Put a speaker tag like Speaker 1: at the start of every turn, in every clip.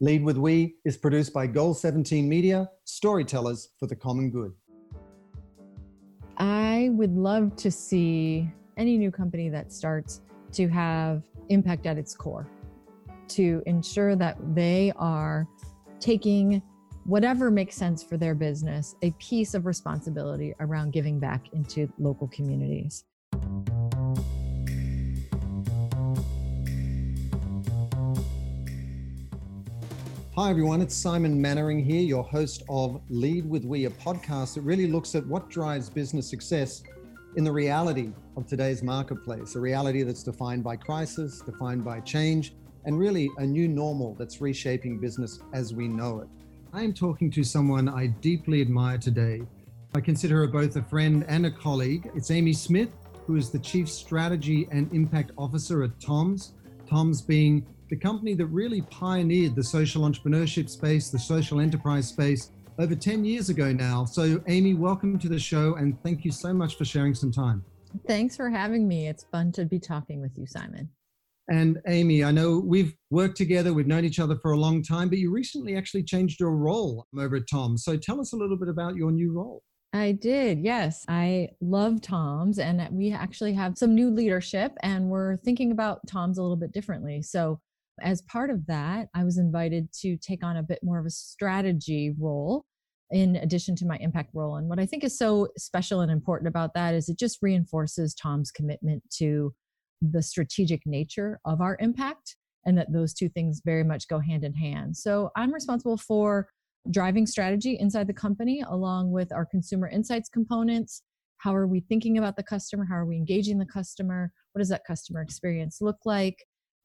Speaker 1: Lead with We is produced by Goal 17 Media, storytellers for the common good.
Speaker 2: I would love to see any new company that starts to have impact at its core, to ensure that they are taking whatever makes sense for their business, a piece of responsibility around giving back into local communities.
Speaker 1: Hi, everyone. It's Simon Mainwaring here, your host of Lead with We, a podcast that really looks at what drives business success in the reality of today's marketplace, a reality that's defined by crisis, defined by change, and really a new normal that's reshaping business as we know it. I am talking to someone I deeply admire today. I consider her both a friend and a colleague. It's Amy Smith, who is the Chief Strategy and Impact Officer at TOMS. TOMS being the company that really pioneered the social entrepreneurship space, the social enterprise space over 10 years ago now. So, Amy, welcome to the show and thank you so much for sharing some time.
Speaker 2: Thanks for having me. It's fun to be talking with you, Simon.
Speaker 1: And Amy, I know we've worked together, we've known each other for a long time, but you recently actually changed your role over at Tom. So tell us a little bit about your new role.
Speaker 2: I did. Yes. I love Tom's and we actually have some new leadership and we're thinking about Tom's a little bit differently. So as part of that, I was invited to take on a bit more of a strategy role in addition to my impact role. And what I think is so special and important about that is it just reinforces Tom's commitment to the strategic nature of our impact and that those two things very much go hand in hand. So I'm responsible for driving strategy inside the company along with our consumer insights components. How are we thinking about the customer? How are we engaging the customer? What does that customer experience look like?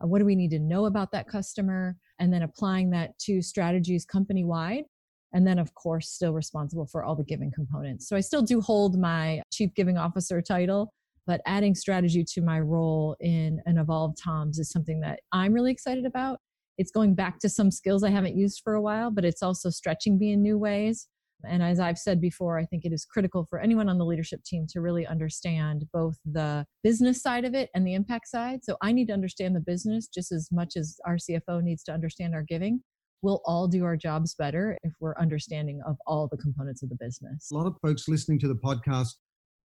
Speaker 2: Uh, what do we need to know about that customer? And then applying that to strategies company wide. And then, of course, still responsible for all the giving components. So I still do hold my chief giving officer title, but adding strategy to my role in an evolved Toms is something that I'm really excited about. It's going back to some skills I haven't used for a while, but it's also stretching me in new ways. And as I've said before, I think it is critical for anyone on the leadership team to really understand both the business side of it and the impact side. So I need to understand the business just as much as our CFO needs to understand our giving. We'll all do our jobs better if we're understanding of all the components of the business.
Speaker 1: A lot of folks listening to the podcast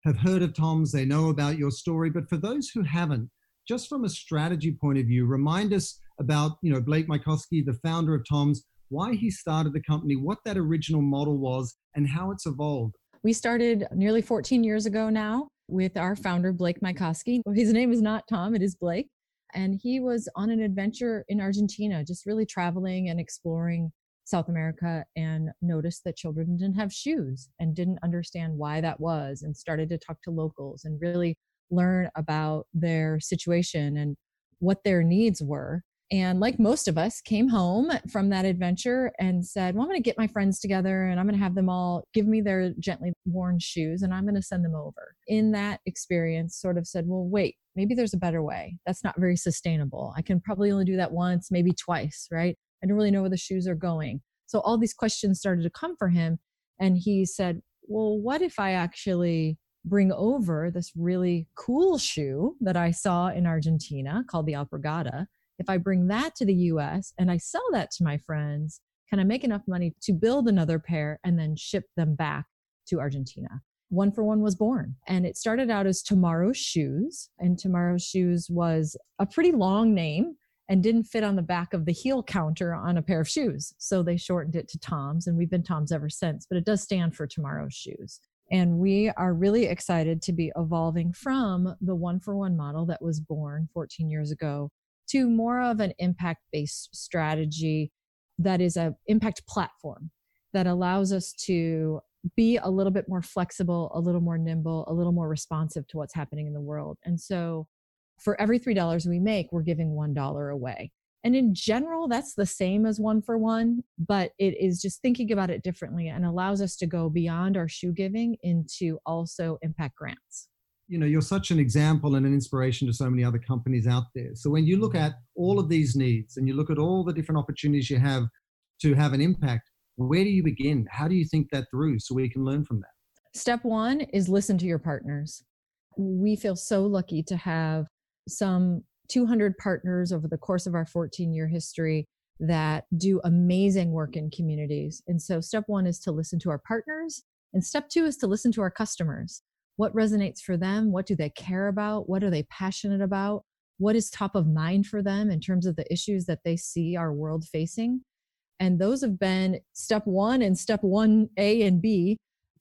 Speaker 1: have heard of Tom's, they know about your story, but for those who haven't, just from a strategy point of view, remind us about, you know, Blake Mycoskie, the founder of Tom's, why he started the company, what that original model was, and how it's evolved.
Speaker 2: We started nearly 14 years ago now with our founder, Blake Mycoskie. His name is not Tom, it is Blake. And he was on an adventure in Argentina, just really traveling and exploring South America and noticed that children didn't have shoes and didn't understand why that was and started to talk to locals and really learn about their situation and what their needs were and like most of us came home from that adventure and said well i'm going to get my friends together and i'm going to have them all give me their gently worn shoes and i'm going to send them over. In that experience sort of said well wait maybe there's a better way. That's not very sustainable. I can probably only do that once maybe twice right? I don't really know where the shoes are going. So all these questions started to come for him and he said well what if i actually bring over this really cool shoe that I saw in Argentina called the Alpargata if I bring that to the US and I sell that to my friends, can I make enough money to build another pair and then ship them back to Argentina? One for One was born. And it started out as Tomorrow's Shoes. And Tomorrow's Shoes was a pretty long name and didn't fit on the back of the heel counter on a pair of shoes. So they shortened it to Tom's, and we've been Tom's ever since, but it does stand for Tomorrow's Shoes. And we are really excited to be evolving from the one for one model that was born 14 years ago to more of an impact based strategy that is a impact platform that allows us to be a little bit more flexible, a little more nimble, a little more responsive to what's happening in the world. And so for every $3 we make, we're giving $1 away. And in general, that's the same as one for one, but it is just thinking about it differently and allows us to go beyond our shoe giving into also impact grants
Speaker 1: you know you're such an example and an inspiration to so many other companies out there. So when you look mm-hmm. at all of these needs and you look at all the different opportunities you have to have an impact where do you begin? How do you think that through so we can learn from that?
Speaker 2: Step one is listen to your partners. We feel so lucky to have some 200 partners over the course of our 14 year history that do amazing work in communities. And so, step one is to listen to our partners, and step two is to listen to our customers. What resonates for them? What do they care about? What are they passionate about? What is top of mind for them in terms of the issues that they see our world facing? And those have been step one and step one A and B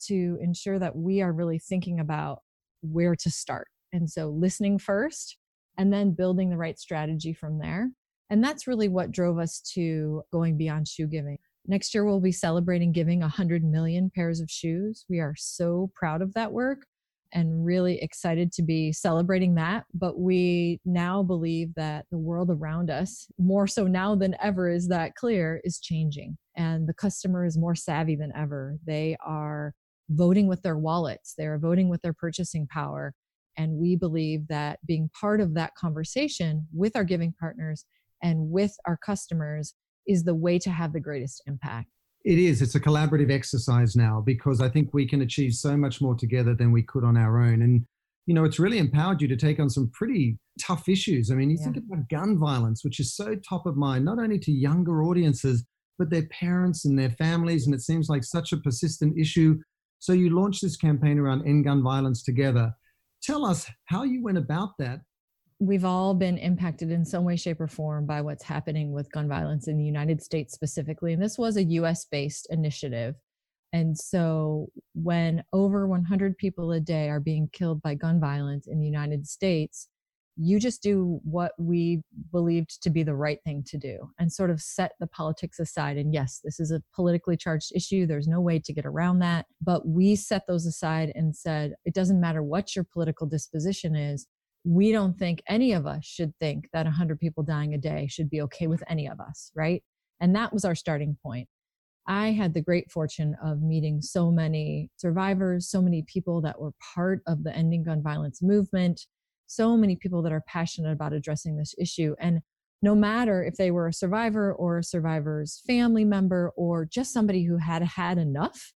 Speaker 2: to ensure that we are really thinking about where to start. And so listening first and then building the right strategy from there. And that's really what drove us to going beyond shoe giving. Next year, we'll be celebrating giving 100 million pairs of shoes. We are so proud of that work and really excited to be celebrating that. But we now believe that the world around us, more so now than ever, is that clear, is changing. And the customer is more savvy than ever. They are voting with their wallets, they're voting with their purchasing power. And we believe that being part of that conversation with our giving partners and with our customers is the way to have the greatest impact.
Speaker 1: It is. It's a collaborative exercise now because I think we can achieve so much more together than we could on our own. And, you know, it's really empowered you to take on some pretty tough issues. I mean, you yeah. think about gun violence, which is so top of mind, not only to younger audiences, but their parents and their families. And it seems like such a persistent issue. So you launched this campaign around end gun violence together. Tell us how you went about that
Speaker 2: we've all been impacted in some way, shape, or form by what's happening with gun violence in the United States specifically. And this was a US based initiative. And so when over 100 people a day are being killed by gun violence in the United States, you just do what we believed to be the right thing to do and sort of set the politics aside. And yes, this is a politically charged issue. There's no way to get around that. But we set those aside and said, it doesn't matter what your political disposition is we don't think any of us should think that 100 people dying a day should be okay with any of us, right? And that was our starting point. I had the great fortune of meeting so many survivors, so many people that were part of the ending gun violence movement, so many people that are passionate about addressing this issue. And no matter if they were a survivor or a survivor's family member or just somebody who had had enough,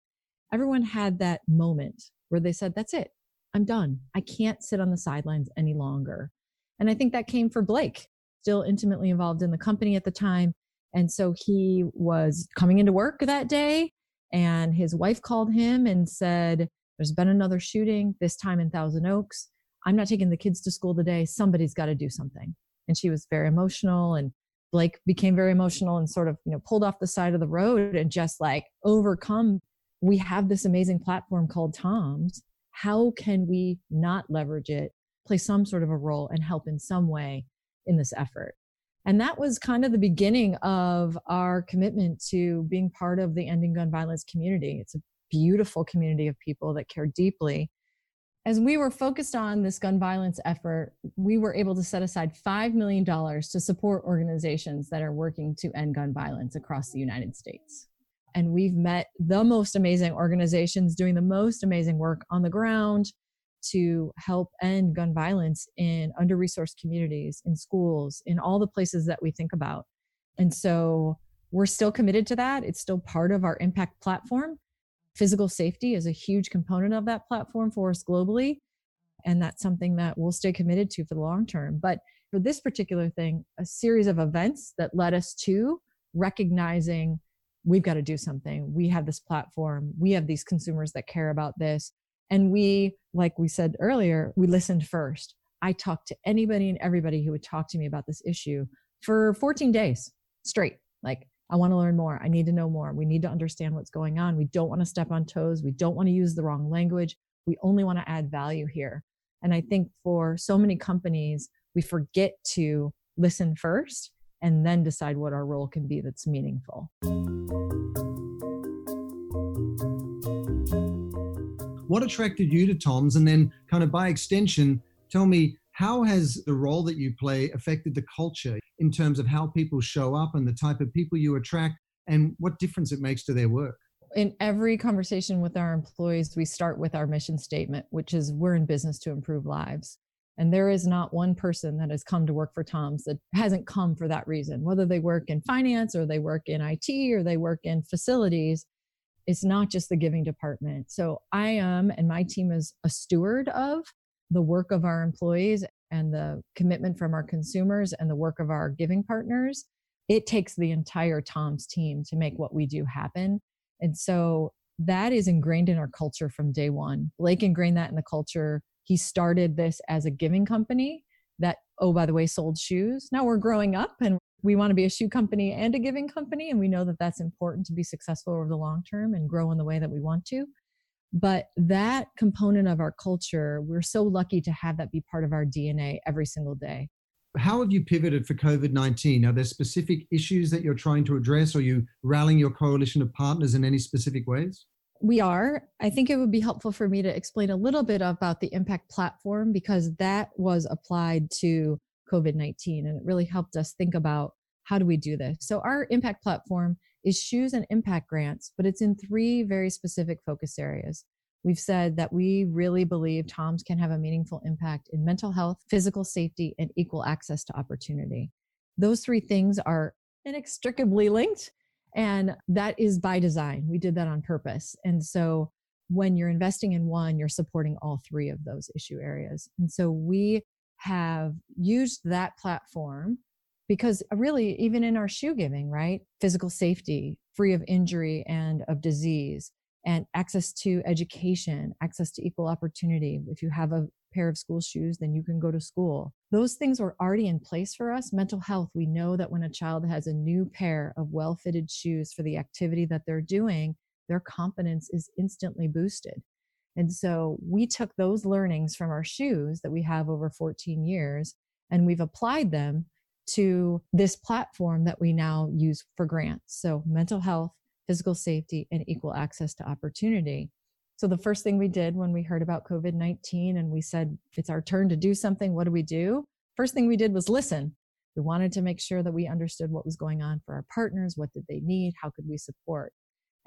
Speaker 2: everyone had that moment where they said, That's it. I'm done. I can't sit on the sidelines any longer. And I think that came for Blake, still intimately involved in the company at the time. And so he was coming into work that day, and his wife called him and said, There's been another shooting, this time in Thousand Oaks. I'm not taking the kids to school today. Somebody's got to do something. And she was very emotional. And Blake became very emotional and sort of, you know, pulled off the side of the road and just like overcome. We have this amazing platform called Tom's how can we not leverage it, play some sort of a role, and help in some way in this effort? And that was kind of the beginning of our commitment to being part of the ending gun violence community. It's a beautiful community of people that care deeply. As we were focused on this gun violence effort, we were able to set aside $5 million to support organizations that are working to end gun violence across the United States and we've met the most amazing organizations doing the most amazing work on the ground to help end gun violence in under resourced communities, in schools, in all the places that we think about. And so we're still committed to that. It's still part of our impact platform. Physical safety is a huge component of that platform for us globally. And that's something that we'll stay committed to for the long term. But for this particular thing, a series of events that led us to recognizing we've got to do something. We have this platform. We have these consumers that care about this. And we, like we said earlier, we listened first. I talked to anybody and everybody who would talk to me about this issue for 14 days straight. Like, I want to learn more. I need to know more. We need to understand what's going on. We don't want to step on toes. We don't want to use the wrong language. We only want to add value here. And I think for so many companies, we forget to listen first and then decide what our role can be that's meaningful.
Speaker 1: What attracted you to Tom's? And then, kind of by extension, tell me how has the role that you play affected the culture in terms of how people show up and the type of people you attract and what difference it makes to their work?
Speaker 2: in every conversation with our employees, we start with our mission statement, which is we're in business to improve lives. And there is not one person that has come to work for Tom's that hasn't come for that reason, whether they work in finance or they work in IT or they work in facilities. It's not just the giving department. So I am, and my team is a steward of the work of our employees and the commitment from our consumers and the work of our giving partners. it takes the entire Tom's team to make what we do happen. And so that is ingrained in our culture from day one. Blake ingrained that in the culture. He started this as a giving company that, oh, by the way, sold shoes. Now we're growing up and we want to be a shoe company and a giving company. And we know that that's important to be successful over the long term and grow in the way that we want to. But that component of our culture, we're so lucky to have that be part of our DNA every single day.
Speaker 1: How have you pivoted for COVID 19? Are there specific issues that you're trying to address? Are you rallying your coalition of partners in any specific ways?
Speaker 2: We are. I think it would be helpful for me to explain a little bit about the impact platform because that was applied to COVID 19 and it really helped us think about how do we do this. So, our impact platform is shoes and impact grants, but it's in three very specific focus areas. We've said that we really believe TOMS can have a meaningful impact in mental health, physical safety, and equal access to opportunity. Those three things are inextricably linked, and that is by design. We did that on purpose. And so when you're investing in one, you're supporting all three of those issue areas. And so we have used that platform because uh, really, even in our shoe giving, right? Physical safety, free of injury and of disease, and access to education, access to equal opportunity. If you have a pair of school shoes, then you can go to school. Those things were already in place for us. Mental health, we know that when a child has a new pair of well fitted shoes for the activity that they're doing, their confidence is instantly boosted. And so we took those learnings from our shoes that we have over 14 years and we've applied them to this platform that we now use for grants. So mental health, physical safety, and equal access to opportunity. So the first thing we did when we heard about COVID 19 and we said, it's our turn to do something, what do we do? First thing we did was listen. We wanted to make sure that we understood what was going on for our partners. What did they need? How could we support?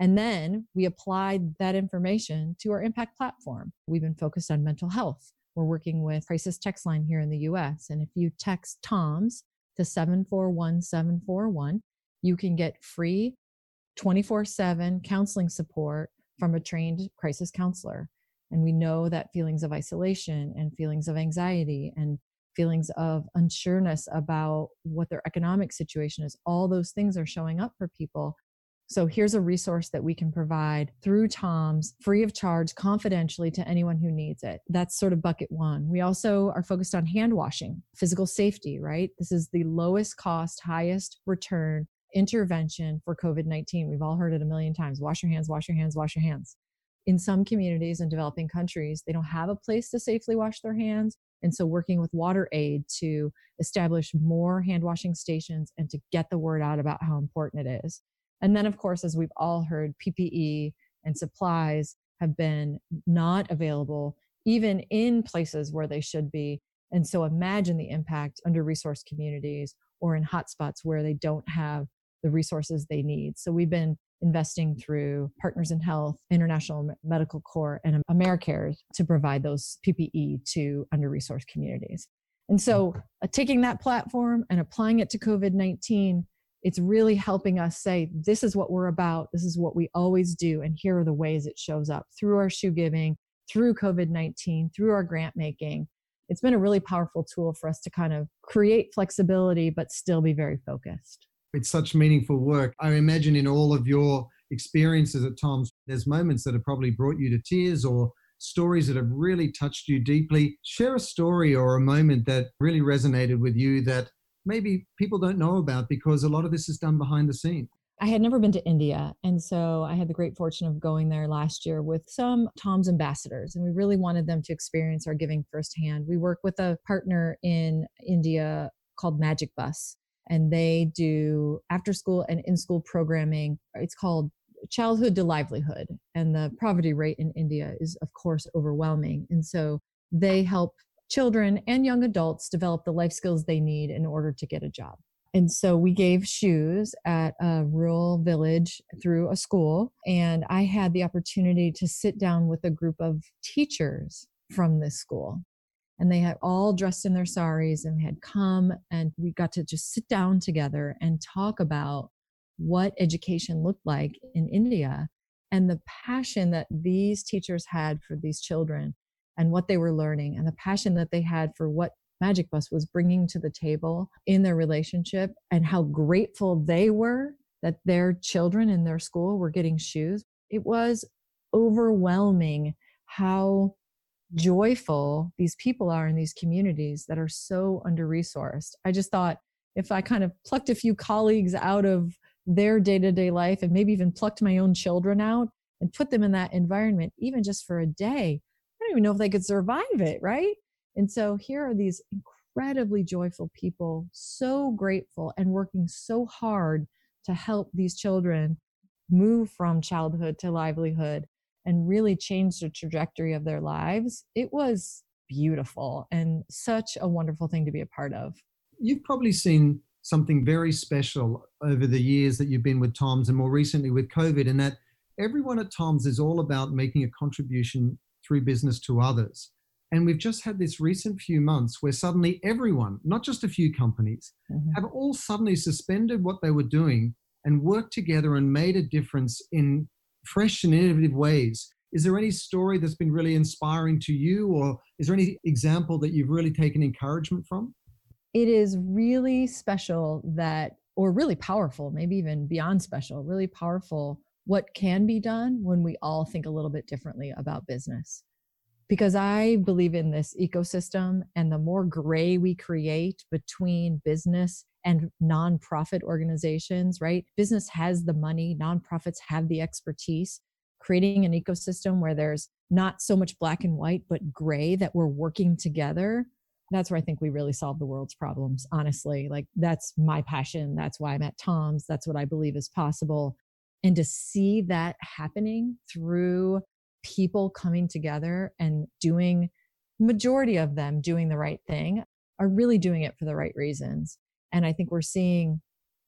Speaker 2: And then we applied that information to our impact platform. We've been focused on mental health. We're working with Crisis Text Line here in the US. And if you text TOMS to 741741, you can get free 24 7 counseling support from a trained crisis counselor. And we know that feelings of isolation and feelings of anxiety and feelings of unsureness about what their economic situation is, all those things are showing up for people. So here's a resource that we can provide through TOMS free of charge confidentially to anyone who needs it. That's sort of bucket one. We also are focused on hand washing, physical safety, right? This is the lowest cost, highest return intervention for COVID 19. We've all heard it a million times wash your hands, wash your hands, wash your hands. In some communities and developing countries, they don't have a place to safely wash their hands. And so, working with WaterAid to establish more hand washing stations and to get the word out about how important it is. And then, of course, as we've all heard, PPE and supplies have been not available even in places where they should be. And so, imagine the impact under resourced communities or in hotspots where they don't have the resources they need. So we've been investing through Partners in Health, International Medical Corps, and AmeriCares to provide those PPE to under resourced communities. And so, uh, taking that platform and applying it to COVID 19, it's really helping us say, this is what we're about. This is what we always do. And here are the ways it shows up through our shoe giving, through COVID 19, through our grant making. It's been a really powerful tool for us to kind of create flexibility, but still be very focused.
Speaker 1: It's such meaningful work. I imagine in all of your experiences at times, there's moments that have probably brought you to tears or stories that have really touched you deeply. Share a story or a moment that really resonated with you that maybe people don't know about because a lot of this is done behind the scenes.
Speaker 2: I had never been to India. And so I had the great fortune of going there last year with some Tom's ambassadors. And we really wanted them to experience our giving firsthand. We work with a partner in India called Magic Bus and they do after school and in school programming. It's called childhood to livelihood. And the poverty rate in India is, of course, overwhelming. And so they help children and young adults develop the life skills they need in order to get a job. And so we gave shoes at a rural village through a school. And I had the opportunity to sit down with a group of teachers from this school and they had all dressed in their saris and had come and we got to just sit down together and talk about what education looked like in India and the passion that these teachers had for these children and what they were learning and the passion that they had for what Magic Bus was bringing to the table in their relationship and how grateful they were that their children in their school were getting shoes. It was overwhelming how joyful these people are in these communities that are so under resourced. I just thought if I kind of plucked a few colleagues out of their day to day life and maybe even plucked my own children out and put them in that environment, even just for a day, I don't even know if they could survive it, right? And so here are these incredibly joyful people, so grateful and working so hard to help these children move from childhood to livelihood and really change the trajectory of their lives. It was beautiful and such a wonderful thing to be a part of.
Speaker 1: You've probably seen something very special over the years that you've been with Tom's and more recently with COVID, and that everyone at Tom's is all about making a contribution through business to others. And we've just had this recent few months where suddenly everyone, not just a few companies, mm-hmm. have all suddenly suspended what they were doing and worked together and made a difference in fresh and innovative ways. Is there any story that's been really inspiring to you, or is there any example that you've really taken encouragement from?
Speaker 2: It is really special that, or really powerful, maybe even beyond special, really powerful what can be done when we all think a little bit differently about business. Because I believe in this ecosystem, and the more gray we create between business and nonprofit organizations, right? Business has the money, nonprofits have the expertise. Creating an ecosystem where there's not so much black and white, but gray that we're working together. That's where I think we really solve the world's problems, honestly. Like, that's my passion. That's why I'm at Tom's. That's what I believe is possible. And to see that happening through people coming together and doing, majority of them doing the right thing, are really doing it for the right reasons. And I think we're seeing,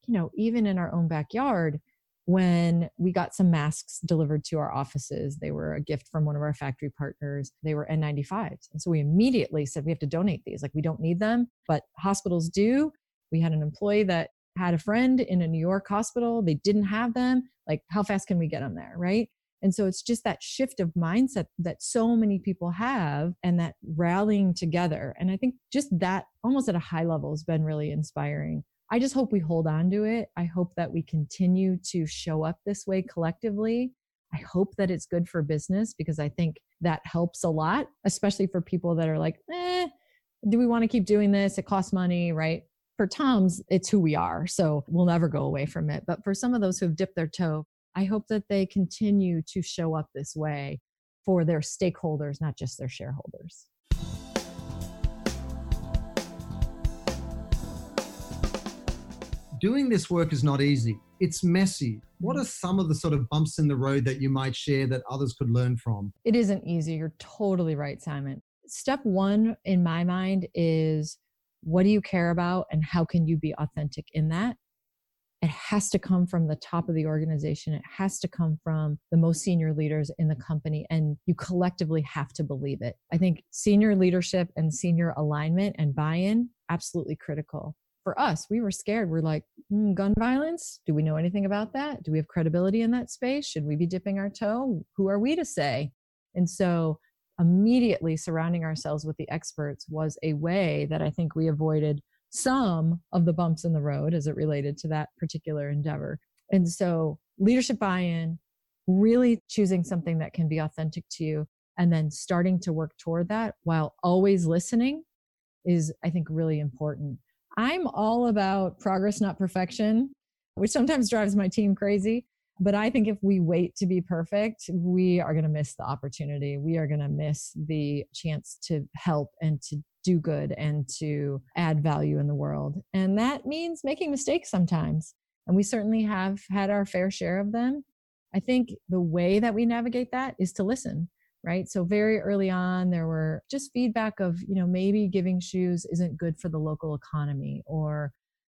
Speaker 2: you know, even in our own backyard, when we got some masks delivered to our offices, they were a gift from one of our factory partners. They were N95s. And so we immediately said, we have to donate these. Like, we don't need them, but hospitals do. We had an employee that had a friend in a New York hospital. They didn't have them. Like, how fast can we get them there? Right. And so it's just that shift of mindset that so many people have and that rallying together. And I think just that almost at a high level has been really inspiring. I just hope we hold on to it. I hope that we continue to show up this way collectively. I hope that it's good for business because I think that helps a lot, especially for people that are like, eh, do we want to keep doing this? It costs money, right? For Tom's, it's who we are. So we'll never go away from it. But for some of those who have dipped their toe, I hope that they continue to show up this way for their stakeholders, not just their shareholders.
Speaker 1: Doing this work is not easy. It's messy. What are some of the sort of bumps in the road that you might share that others could learn from?
Speaker 2: It isn't easy. You're totally right, Simon. Step one in my mind is what do you care about and how can you be authentic in that? It has to come from the top of the organization. It has to come from the most senior leaders in the company. And you collectively have to believe it. I think senior leadership and senior alignment and buy in, absolutely critical. For us, we were scared. We're like, mm, gun violence? Do we know anything about that? Do we have credibility in that space? Should we be dipping our toe? Who are we to say? And so immediately surrounding ourselves with the experts was a way that I think we avoided some of the bumps in the road as it related to that particular endeavor. And so, leadership buy in, really choosing something that can be authentic to you, and then starting to work toward that while always listening is, I think, really important. I'm all about progress, not perfection, which sometimes drives my team crazy. But I think if we wait to be perfect, we are going to miss the opportunity. We are going to miss the chance to help and to do good and to add value in the world. And that means making mistakes sometimes. And we certainly have had our fair share of them. I think the way that we navigate that is to listen, right? So very early on, there were just feedback of, you know, maybe giving shoes isn't good for the local economy, or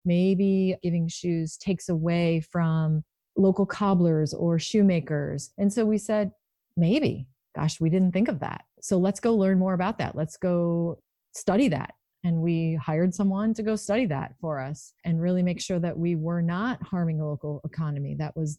Speaker 2: maybe giving shoes takes away from local cobblers or shoemakers. And so we said, maybe, gosh, we didn't think of that. So let's go learn more about that. Let's go study that. And we hired someone to go study that for us and really make sure that we were not harming the local economy. That was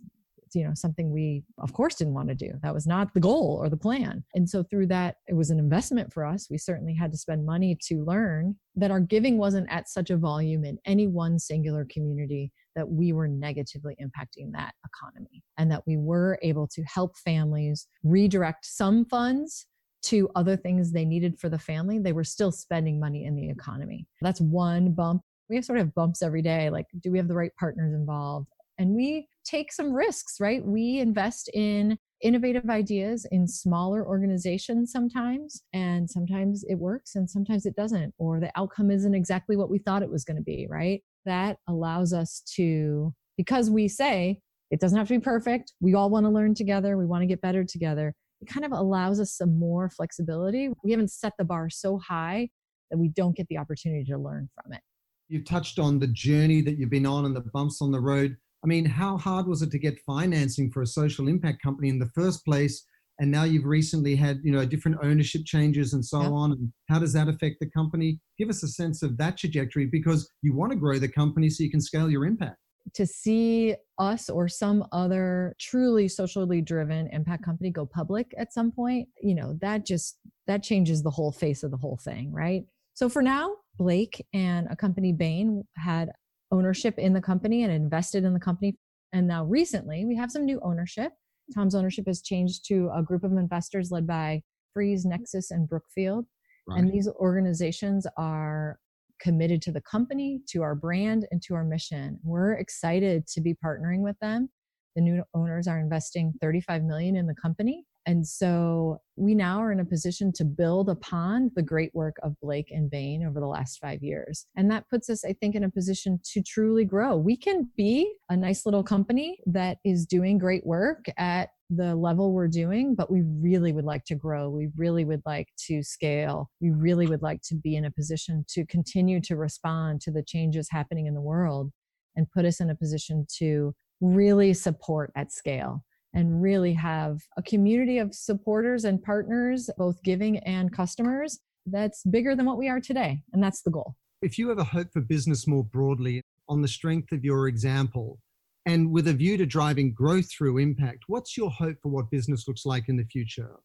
Speaker 2: you know something we of course didn't want to do that was not the goal or the plan and so through that it was an investment for us we certainly had to spend money to learn that our giving wasn't at such a volume in any one singular community that we were negatively impacting that economy and that we were able to help families redirect some funds to other things they needed for the family, they were still spending money in the economy. That's one bump. We have sort of bumps every day. Like, do we have the right partners involved? And we take some risks, right? We invest in innovative ideas in smaller organizations sometimes, and sometimes it works and sometimes it doesn't, or the outcome isn't exactly what we thought it was going to be, right? That allows us to, because we say it doesn't have to be perfect, we all want to learn together, we want to get better together it kind of allows us some more flexibility. We haven't set the bar so high that we don't get the opportunity to learn from it.
Speaker 1: You've touched on the journey that you've been on and the bumps on the road. I mean, how hard was it to get financing for a social impact company in the first place? And now you've recently had, you know, different ownership changes and so on. And how does that affect the company? Give us a sense of that trajectory because you want to grow the company so you can scale your impact
Speaker 2: to see us or some other truly socially driven impact company go public at some point, you know, that just that changes the whole face of the whole thing, right? So for now, Blake and a company Bain had ownership in the company and invested in the company. And now recently, we have some new ownership. Tom's ownership has changed to a group of investors led by Jefferies, Nexus, and Brookfield. Right. And these organizations are committed to the company, to our brand, and to our mission. We're excited to be partnering with them. The new owners are investing 35 million in the company. And so we now are in a position to build upon the great work of Blake and Bain over the last five years. And that puts us, I think, in a position to truly grow. We can be a nice little company that is doing great work at the level we're doing, but we really would like to grow. We really would like to scale. We really would like to be in a position to continue to respond to the changes happening in the world and put us in a position to really support at scale and really have a community of supporters and partners, both giving and customers, that's bigger than what we are today. And that's the goal.
Speaker 1: If you have a hope for business more broadly on the strength of your example, and with a view to driving growth through impact, what's your hope for what business looks like in the future?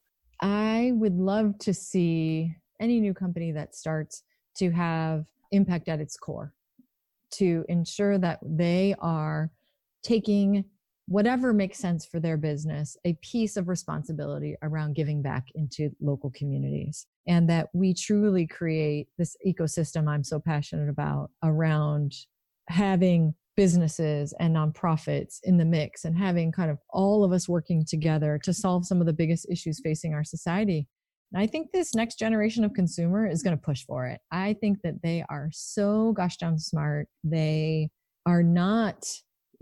Speaker 2: I would love to see any new company that starts to have impact at its core, to ensure that they are taking whatever makes sense for their business, a piece of responsibility around giving back into local communities. And that we truly create this ecosystem I'm so passionate about around having businesses and nonprofits in the mix and having kind of all of us working together to solve some of the biggest issues facing our society. And I think this next generation of consumer is going to push for it. I think that they are so gosh darn smart. They are not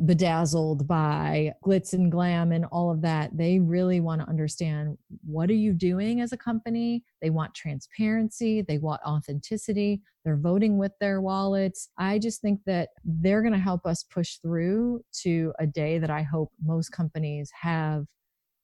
Speaker 2: bedazzled by glitz and glam and all of that. They really want to understand what are you doing as a company? They want transparency, they want authenticity. They're voting with their wallets. I just think that they're going to help us push through to a day that I hope most companies have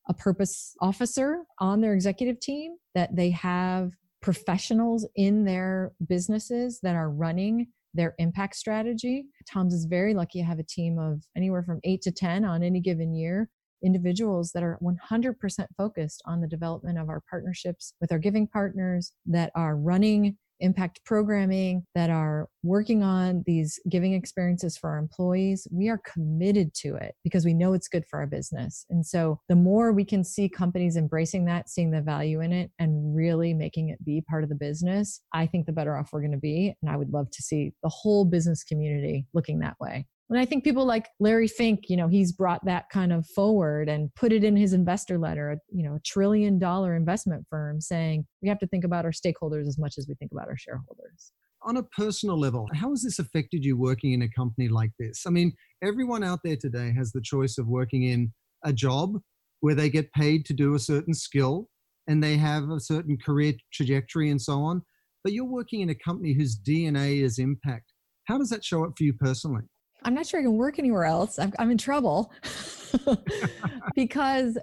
Speaker 2: a purpose officer on their executive team, that they have professionals in their businesses that are running their impact strategy. Tom's is very lucky to have a team of anywhere from eight to 10 on any given year individuals that are 100% focused on the development of our partnerships with our giving partners that are running impact programming that are working on these giving experiences for our employees, we are committed to it because we know it's good for our business. And so the more we can see companies embracing that, seeing the value in it, and really making it be part of the business, I think the better off we're going to be. And I would love to see the whole business community looking that way. And I think people like Larry Fink, you know, he's brought that kind of forward and put it in his investor letter, you know, a trillion dollar investment firm saying we have to think about our stakeholders as much as we think about our shareholders.
Speaker 1: On a personal level, how has this affected you working in a company like this? I mean, everyone out there today has the choice of working in a job where they get paid to do a certain skill and they have a certain career trajectory and so on. But you're working in a company whose DNA is impact. How does that show up for you personally?
Speaker 2: I'm not sure I can work anywhere else. I'm, I'm in trouble because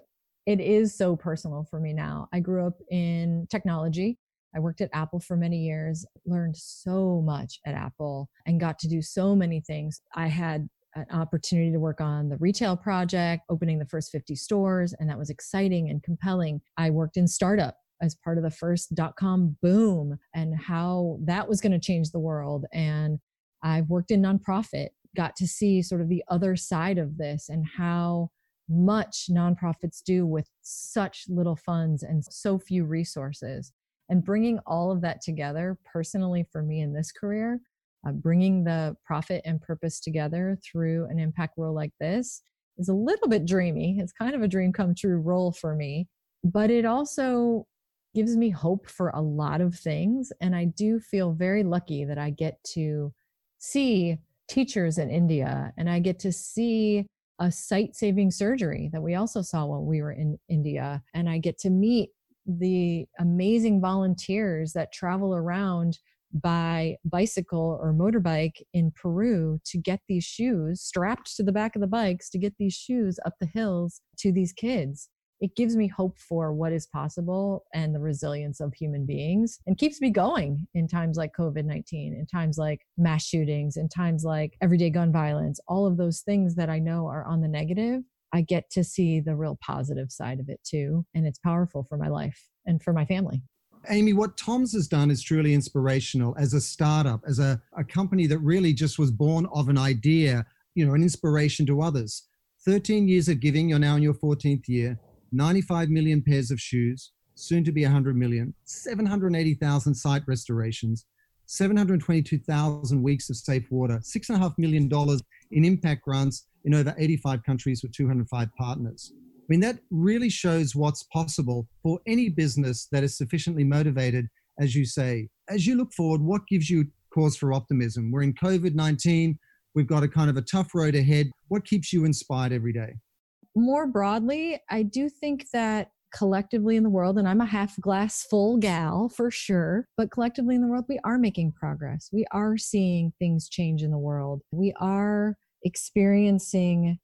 Speaker 2: it is so personal for me now. I grew up in technology. I worked at Apple for many years, learned so much at Apple, and got to do so many things. I had an opportunity to work on the retail project, opening the first 50 stores, and that was exciting and compelling. I worked in startup as part of the first dot com boom and how that was going to change the world. And I've worked in nonprofit, got to see sort of the other side of this and how much nonprofits do with such little funds and so few resources. And bringing all of that together personally for me in this career, uh, bringing the profit and purpose together through an impact role like this is a little bit dreamy. It's kind of a dream come true role for me, but it also gives me hope for a lot of things. And I do feel very lucky that I get to see teachers in India and I get to see a sight saving surgery that we also saw when we were in India. And I get to meet the amazing volunteers that travel around by bicycle or motorbike in Peru to get these shoes strapped to the back of the bikes to get these shoes up the hills to these kids it gives me hope for what is possible and the resilience of human beings and keeps me going in times like COVID 19, in times like mass shootings, in times like everyday gun violence, all of those things that I know are on the negative. I get to see the real positive side of it too. And it's powerful for my life and for my family.
Speaker 1: Amy, what Tom's has done is truly inspirational as a startup, as a, a company that really just was born of an idea, you know, an inspiration to others. 13 years of giving, you're now in your 14th year. 95 million pairs of shoes, soon to be 100 million, 780,000 sight restorations, 722,000 weeks of safe water, $6.5 million in impact grants in over 85 countries with 205 partners. I mean, that really shows what's possible for any business that is sufficiently motivated, as you say. As you look forward, what gives you cause for optimism? We're in COVID 19, we've got a kind of a tough road ahead. What keeps you inspired every day?
Speaker 2: More broadly, I do think that collectively in the world, and I'm a half glass full gal for sure, but collectively in the world, we are making progress. We are seeing things change in the world. We are experiencing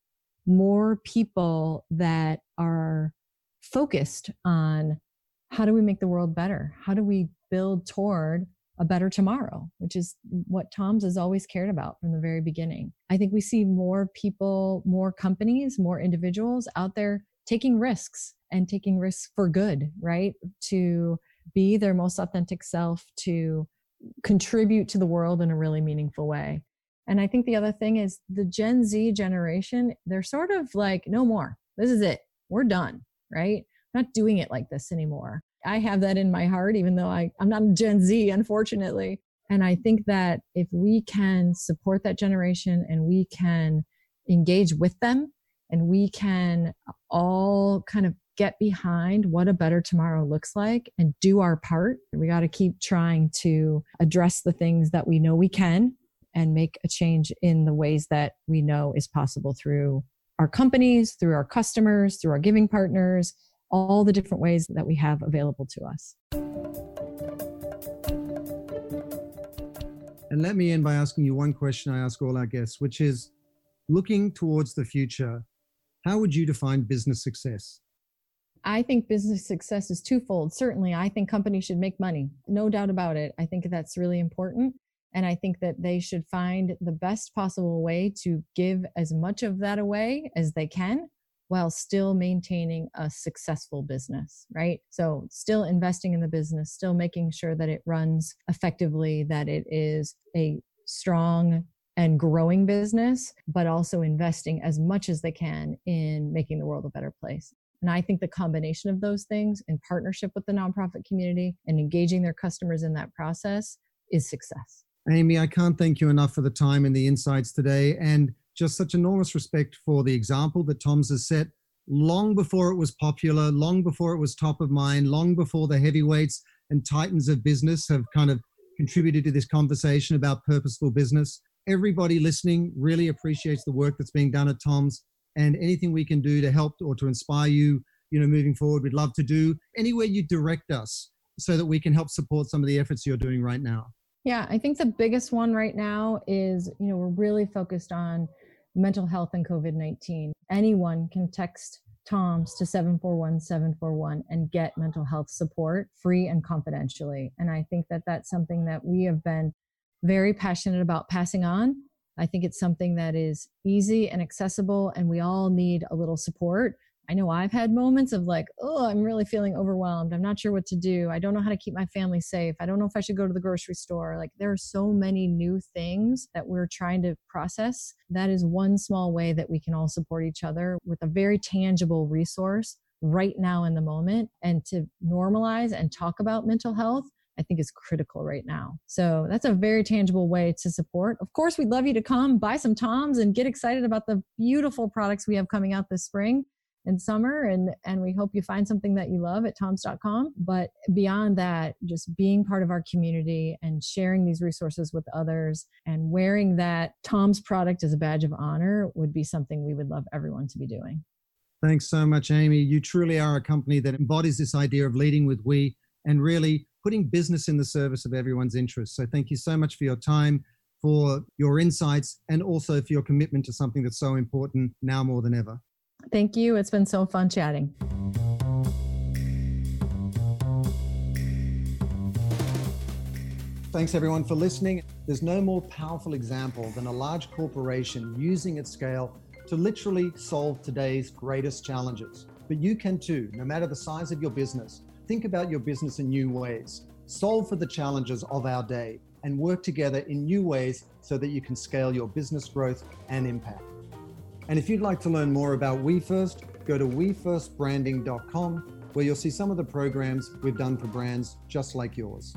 Speaker 2: more people that are focused on how do we make the world better? How do we build toward a better tomorrow, which is what Tom's has always cared about from the very beginning. I think we see more people, more companies, more individuals out there taking risks and taking risks for good, right? To be their most authentic self, to contribute to the world in a really meaningful way. And I think the other thing is the Gen Z generation, they're sort of like, no more. This is it. We're done, right? Not doing it like this anymore. I have that in my heart, even though I, I'm not a Gen Z, unfortunately. And I think that if we can support that generation and we can engage with them and we can all kind of get behind what a better tomorrow looks like and do our part, we got to keep trying to address the things that we know we can and make a change in the ways that we know is possible through our companies, through our customers, through our giving partners, all the different ways that we have available to us.
Speaker 1: And let me end by asking you one question I ask all our guests, which is looking towards the future, how would you define business success?
Speaker 2: I think business success is twofold. Certainly, I think companies should make money, no doubt about it. I think that's really important. And I think that they should find the best possible way to give as much of that away as they can while still maintaining a successful business, right? So, still investing in the business, still making sure that it runs effectively, that it is a strong and growing business, but also investing as much as they can in making the world a better place. And I think the combination of those things in partnership with the nonprofit community and engaging their customers in that process is success.
Speaker 1: Amy, I can't thank you enough for the time and the insights today. And just such enormous respect for the example that Tom's has set long before it was popular, long before it was top of mind, long before the heavyweights and titans of business have kind of contributed to this conversation about purposeful business. Everybody listening really appreciates the work that's being done at Tom's and anything we can do to help or to inspire you, you know, moving forward, we'd love to do. Anywhere you direct us so that we can help support some of the efforts you're doing right now.
Speaker 2: Yeah, I think the biggest one right now is, you know, we're really focused on mental health and COVID 19. Anyone can text TOMS to 741 741 and get mental health support free and confidentially. And I think that that's something that we have been very passionate about passing on I think it's something that is easy and accessible, and we all need a little support. I know I've had moments of like, oh, I'm really feeling overwhelmed. I'm not sure what to do. I don't know how to keep my family safe. I don't know if I should go to the grocery store. Like, there are so many new things that we're trying to process. That is one small way that we can all support each other with a very tangible resource right now in the moment and to normalize and talk about mental health I think is critical right now. So that's a very tangible way to support. Of course, we'd love you to come buy some Toms and get excited about the beautiful products we have coming out this spring and summer and and we hope you find something that you love at toms.com but beyond that just being part of our community and sharing these resources with others and wearing that TOMS product as a badge of honor would be something we would love everyone to be doing
Speaker 1: thanks so much amy you truly are a company that embodies this idea of leading with we and really putting business in the service of everyone's interests. So thank you so much for your time, for your insights, and also for your commitment to something that's so important now more than ever.
Speaker 2: Thank you. It's been so fun chatting.
Speaker 1: Thanks everyone for listening. There's no more powerful example than a large corporation using its scale to literally solve today's greatest challenges. But you can too, no matter the size of your business think about your business in new ways, solve for the challenges of our day, and work together in new ways so that you can scale your business growth and impact. And if you'd like to learn more about WeFirst, go to wefirstbranding.com where you'll see some of the programs we've done for brands just like yours.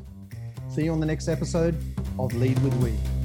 Speaker 1: See you on the next episode of Lead with We.